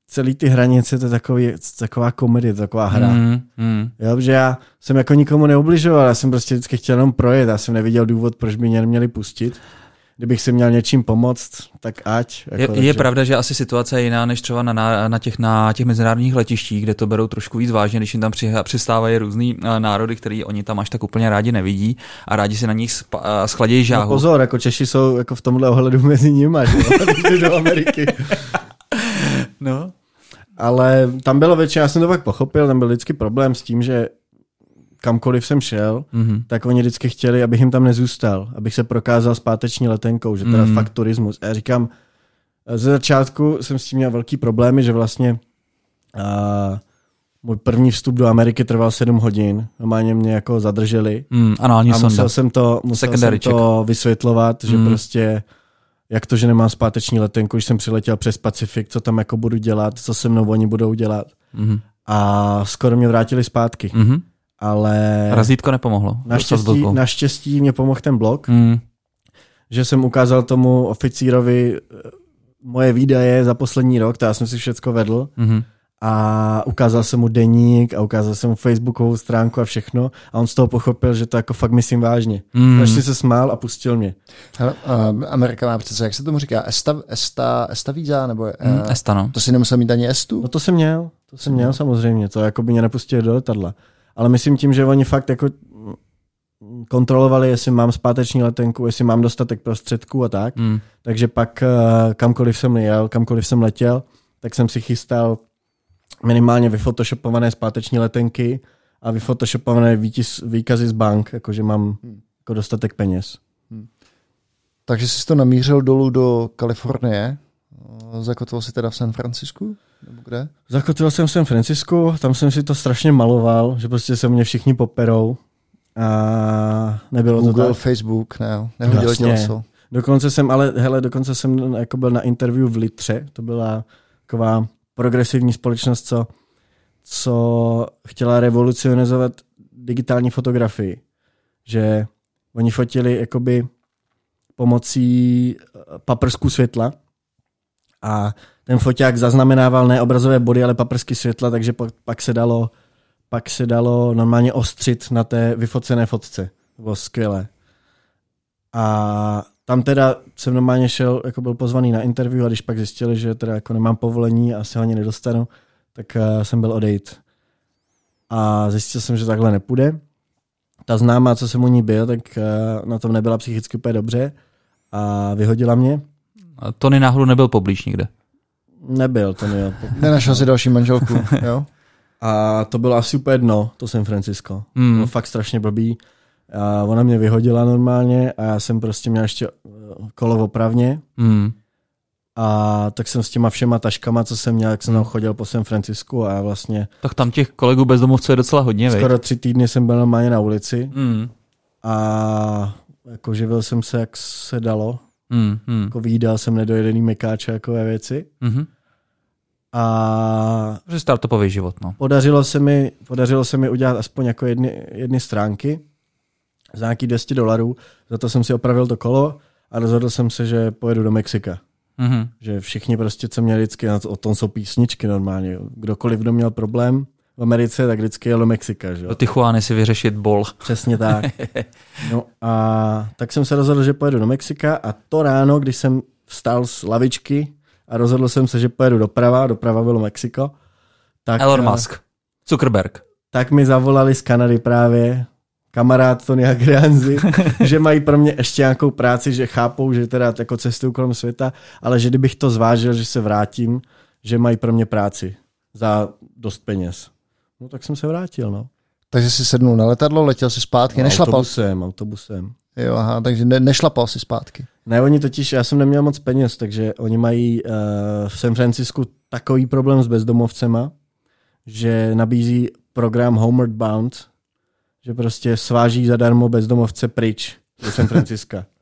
celý ty hranice, to je takový, taková komedie, taková hra. Mm, mm. Jo, že já jsem jako nikomu neobližoval, já jsem prostě vždycky chtěl jenom projet, já jsem neviděl důvod, proč by mě neměli pustit. Kdybych si měl něčím pomoct, tak ať. Jako, je, takže... je pravda, že asi situace je jiná než třeba na, na, těch, na těch mezinárodních letištích, kde to berou trošku víc vážně, když jim tam přistávají různý národy, který oni tam až tak úplně rádi nevidí a rádi si na nich schladějí no žáhu. No pozor, jako Češi jsou jako v tomhle ohledu mezi nimi, že do Ameriky. Ale tam bylo většině, já jsem to pak pochopil, tam byl vždycky problém s tím, že kamkoliv jsem šel, mm-hmm. tak oni vždycky chtěli, abych jim tam nezůstal, abych se prokázal zpáteční letenkou, že teda mm-hmm. fakt turismus. A já říkám, ze začátku jsem s tím měl velký problémy, že vlastně a, můj první vstup do Ameriky trval 7 hodin. Normálně mě jako zadrželi. Mm, ano, a musel jsem to, musel jsem to vysvětlovat, mm. že prostě jak to, že nemám zpáteční letenku, když jsem přiletěl přes Pacifik, co tam jako budu dělat, co se mnou oni budou dělat. Mm-hmm. A skoro mě vrátili zpátky. Mm-hmm. Ale... Razítko nepomohlo. Naštěstí, naštěstí mě pomohl ten blok, mm. že jsem ukázal tomu oficírovi eh, moje výdaje za poslední rok, to já jsem si všechno vedl. Mm-hmm a ukázal jsem mu deník a ukázal jsem mu facebookovou stránku a všechno a on z toho pochopil, že to jako fakt myslím vážně. Mm. Strašně se smál a pustil mě. Hele, uh, Amerika má přece, jak se tomu říká, Esta, Esta, Esta víza, nebo mm, uh, Esta, no. To si nemusel mít ani Estu? No to jsem měl, to jsem měl samozřejmě, to jako by mě nepustili do letadla. Ale myslím tím, že oni fakt jako kontrolovali, jestli mám zpáteční letenku, jestli mám dostatek prostředků a tak. Mm. Takže pak uh, kamkoliv jsem jel, kamkoliv jsem letěl, tak jsem si chystal minimálně vyfotoshopované zpáteční letenky a vyfotoshopované výtis, výkazy z bank, jakože mám hmm. jako dostatek peněz. Hmm. Takže jsi to namířil dolů do Kalifornie, zakotvil jsi teda v San Francisku? Nebo kde? Zakotvil jsem v San Francisku, tam jsem si to strašně maloval, že prostě se mě všichni poperou. A nebylo Google, to tak. Facebook, ne, nehodilo tě Dokonce jsem, ale hele, dokonce jsem jako byl na interview v Litře, to byla taková progresivní společnost, co, co chtěla revolucionizovat digitální fotografii. Že oni fotili jakoby pomocí eh, paprsku světla a ten foťák zaznamenával ne obrazové body, ale paprsky světla, takže pak se dalo, pak se dalo normálně ostřit na té vyfocené fotce. To bylo skvělé. A tam teda jsem normálně šel, jako byl pozvaný na interview a když pak zjistili, že teda jako nemám povolení a asi ho ani nedostanu, tak uh, jsem byl odejít. A zjistil jsem, že takhle nepůjde. Ta známá, co jsem u ní byl, tak uh, na tom nebyla psychicky úplně dobře a vyhodila mě. A Tony náhodou nebyl poblíž nikde? Nebyl, to nebyl. Nenašel si další manželku, jo? A to bylo asi úplně dno, to San Francisco. Mm. Bylo fakt strašně blbý. A ona mě vyhodila normálně a já jsem prostě měl ještě eh, kolo opravně. Mm. A tak jsem s těma všema taškama, co jsem měl, jak jsem tam chodil po San Francisku a já vlastně Tak tam těch kolegů bezdomovců je docela hodně, skoro tři týdny jsem byl normálně na ulici Mm. a jako živil jsem se, jak se dalo. Mm. Mm. Jako výdal jsem nedojedený mekáče a takové věci. Mm. A Že startupový život, no. podařilo se mi, podařilo se mi udělat aspoň jako jedny, jedny stránky za nějaký 200 dolarů. Za to jsem si opravil to kolo a rozhodl jsem se, že pojedu do Mexika. Mm. Že všichni prostě, co měli vždycky, o tom jsou písničky normálně. Kdokoliv, kdo měl problém v Americe, tak vždycky jel do Mexika. Že? Do Tijuany si vyřešit bol. Přesně tak. No a tak jsem se rozhodl, že pojedu do Mexika a to ráno, když jsem vstal z lavičky a rozhodl jsem se, že pojedu doprava, doprava bylo Mexiko, tak, Elon eh, Musk. Zuckerberg. tak mi zavolali z Kanady právě kamarád Tony Agrianzi, že mají pro mě ještě nějakou práci, že chápou, že teda jako cestuju kolem světa, ale že kdybych to zvážil, že se vrátím, že mají pro mě práci za dost peněz. No tak jsem se vrátil, no. Takže si sednul na letadlo, letěl si zpátky, nešlapal. Autobusem, autobusem. Jo, aha, takže ne, nešlapal si zpátky. Ne, oni totiž, já jsem neměl moc peněz, takže oni mají uh, v San Francisku takový problém s bezdomovcema, že nabízí program Homeward Bound, že prostě sváží zadarmo bezdomovce pryč do San Francisca.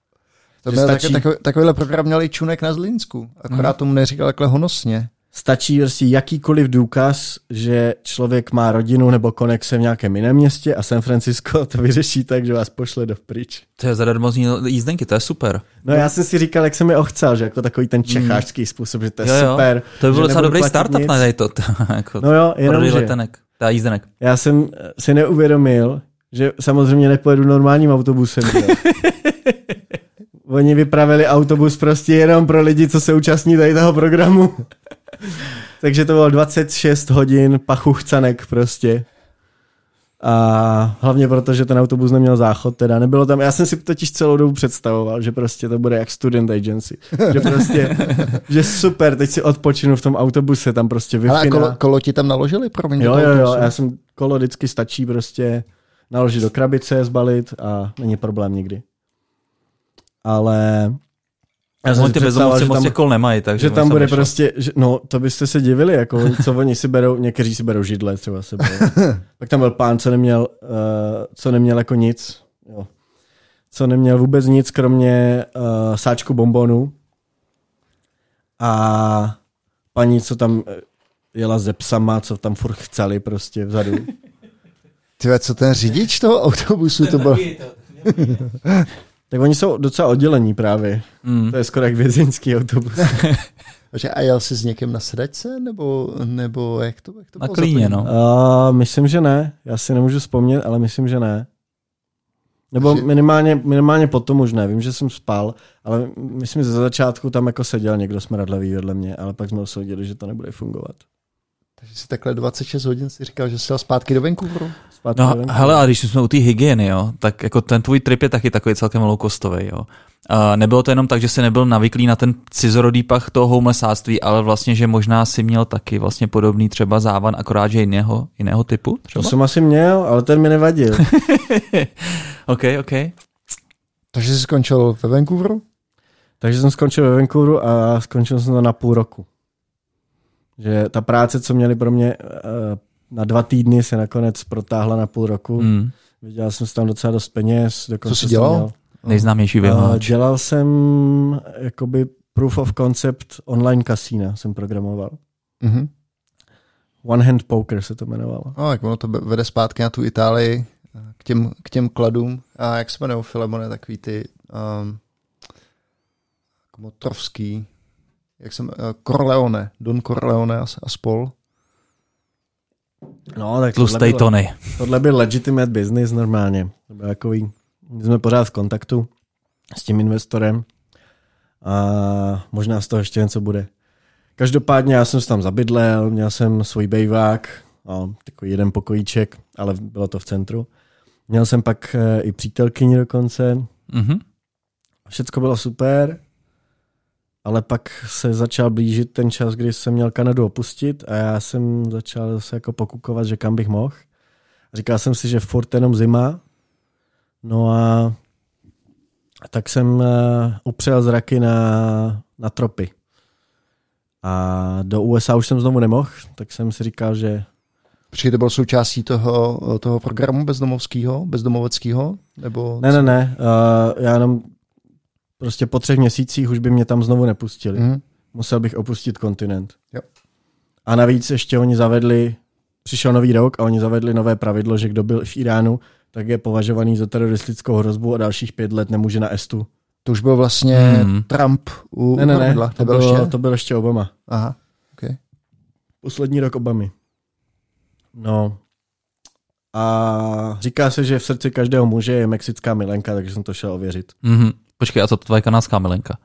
To měl stačí- takový, takovýhle program měl i Čunek na Zlínsku, akorát Mhm. tomu neříkal takhle honosně. Stačí prostě jakýkoliv důkaz, že člověk má rodinu nebo konexe v nějakém jiném městě a San Francisco to vyřeší tak, že vás pošle do pryč. To je zadarmo z jízdenky, to je super. No já jsem si říkal, jak jsem mi ochcel, že jako takový ten čechářský způsob, že to je Jo, jo. super. To by byl že docela dobrý startup nic. na to. jako No jo, jenom že letenek. Ta jízdenek. já jsem si neuvědomil, že samozřejmě nepojedu normálním autobusem. Oni vypravili autobus prostě jenom pro lidi, co se účastní tady toho programu. Takže to bylo 26 hodin pachuchcanek prostě. A hlavně proto, že ten autobus neměl záchod, teda nebylo tam, já jsem si totiž celou dobu představoval, že prostě to bude jak student agency. Že prostě, že super, teď si odpočinu v tom autobuse, tam prostě wi Ale kolo, kolo ti tam naložili? Promiň, Jo, jo, jo, já jsem kolo vždycky stačí prostě naložit do krabice, zbalit a není problém nikdy. Ale já jsem si ty bezdomovci že tam, kol nemají, takže že tam se bude nešlo. prostě, že, no to byste se divili, jako co oni si berou, někteří si berou židle třeba sebou. Pak tam byl pán, co neměl, uh, co neměl jako nic, jo. co neměl vůbec nic, kromě uh, sáčku bombonů. A paní, co tam eh, jela ze psama, co tam furt chceli prostě vzadu. Tyve, co ten řidič toho autobusu, to byl... Tak oni jsou docela oddělení právě. Mm. To je skoro jak vězeňský autobus. Že a jel jsi s někým na sedačce, nebo, nebo jak to, jak to Na bylo klíně, no. Uh, myslím, že ne. Já si nemůžu vzpomnět, ale myslím, že ne. Nebo minimálně, minimálně potom už ne. Vím, že jsem spal, ale myslím, že ze začátku tam jako seděl někdo smradlavý vedle mě, ale pak jsme usoudili, že to nebude fungovat. Takže si takhle 26 hodin si říkal, že jsi jel zpátky do Vancouveru. Zpátky No, ven. hele, a když jsme u té hygieny, jo, tak jako ten tvůj trip je taky takový celkem low-costový, jo. A nebylo to jenom tak, že jsi nebyl navyklý na ten cizorodý pach toho homelessáctví, ale vlastně, že možná si měl taky vlastně podobný třeba závan, akorát, že jiného, jiného typu To třeba? jsem asi měl, ale ten mi nevadil. OK, OK. Takže jsi skončil ve Vancouveru? Takže jsem skončil ve Vancouveru a skončil jsem to na půl roku. Že ta práce, co měli pro mě eh, na dva týdny, se nakonec protáhla na půl roku. Hmm. Mm. Vydělal jsem tam docela dost peněz. dokonce jsi dělal? měl- Nejznámější Uh, vyhláč. dělal jsem jakoby proof of concept online kasína, jsem programoval. Mhm. One hand poker se to jmenovalo. No, jak ono to vede zpátky na tu Itálii, eh, k těm, k těm kladům. A jak se jmenují Filemone, takový ty um, jako motrovský, jak jsem, uh, Corleone, Don Corleone a, a spol. No, tak tohle Tlustej byl, Tony. tohle byl legitimate business normálně. To byl takový, my jsme pořád v kontaktu s tím investorem a možná z toho ještě něco bude. Každopádně já jsem se tam zabydlel, měl jsem svůj bejvák, no, takový jeden pokojíček, ale bylo to v centru. Měl jsem pak eh, i přítelkyni dokonce, Mhm. Všecko bylo super. Ale pak se začal blížit ten čas, kdy jsem měl Kanadu opustit a já jsem začal se jako pokukovat, že kam bych mohl. Říkal jsem si, že furt jenom zima. No a tak jsem uh, upřel zraky na, na tropy. A do USA už jsem znovu nemohl, tak jsem si říkal, že... Protože to byl součástí toho, toho programu bezdomovského, bezdomoveckého? Nebo ne, ne, ne. Uh, já jenom prostě po třech měsících už by mě tam znovu nepustili. Mm. Musel bych opustit kontinent. Jo. A navíc ještě oni zavedli, přišel nový rok a oni zavedli nové pravidlo, že kdo byl v Iránu, tak je považovaný za teroristickou hrozbu a dalších pět let nemůže na Estu. To už byl vlastně hmm. Trump u Ne, ne, ne, to, to, byl ještě? to byl ještě Obama. Aha, okay. Poslední rok Obamy. No. A říká se, že v srdci každého muže je mexická milenka, takže jsem to šel ověřit. Mm-hmm. Počkej, a co to tvoje kanárská milenka?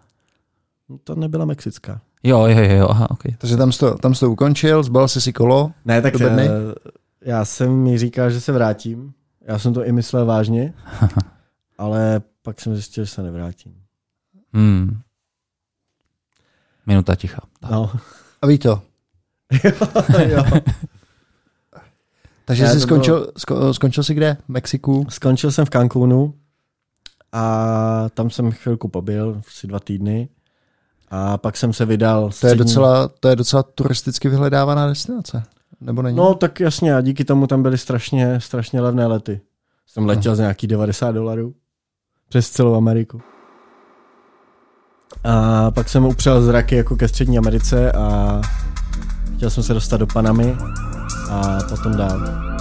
No, to nebyla mexická. Jo, jo, jo, aha, okay. Takže tam jsi to, tam jsi to ukončil, zbal jsi si kolo? Ne, tak já, eh, já jsem mi říkal, že se vrátím. Já jsem to i myslel vážně, ale pak jsem zjistil, že se nevrátím. Hmm. Minuta ticha. No. A ví to. jo, jo. Takže jsi skončil, bylo... skončil jsi kde? V Mexiku? Skončil jsem v Cancúnu a tam jsem chvilku pobyl, asi dva týdny. A pak jsem se vydal... Střední... To je, docela, to je docela turisticky vyhledávaná destinace, nebo není? No tak jasně, a díky tomu tam byly strašně, strašně levné lety. Jsem letěl no. za nějaký 90 dolarů přes celou Ameriku. A pak jsem upřel zraky jako ke Střední Americe a chtěl jsem se dostat do Panamy a potom dál.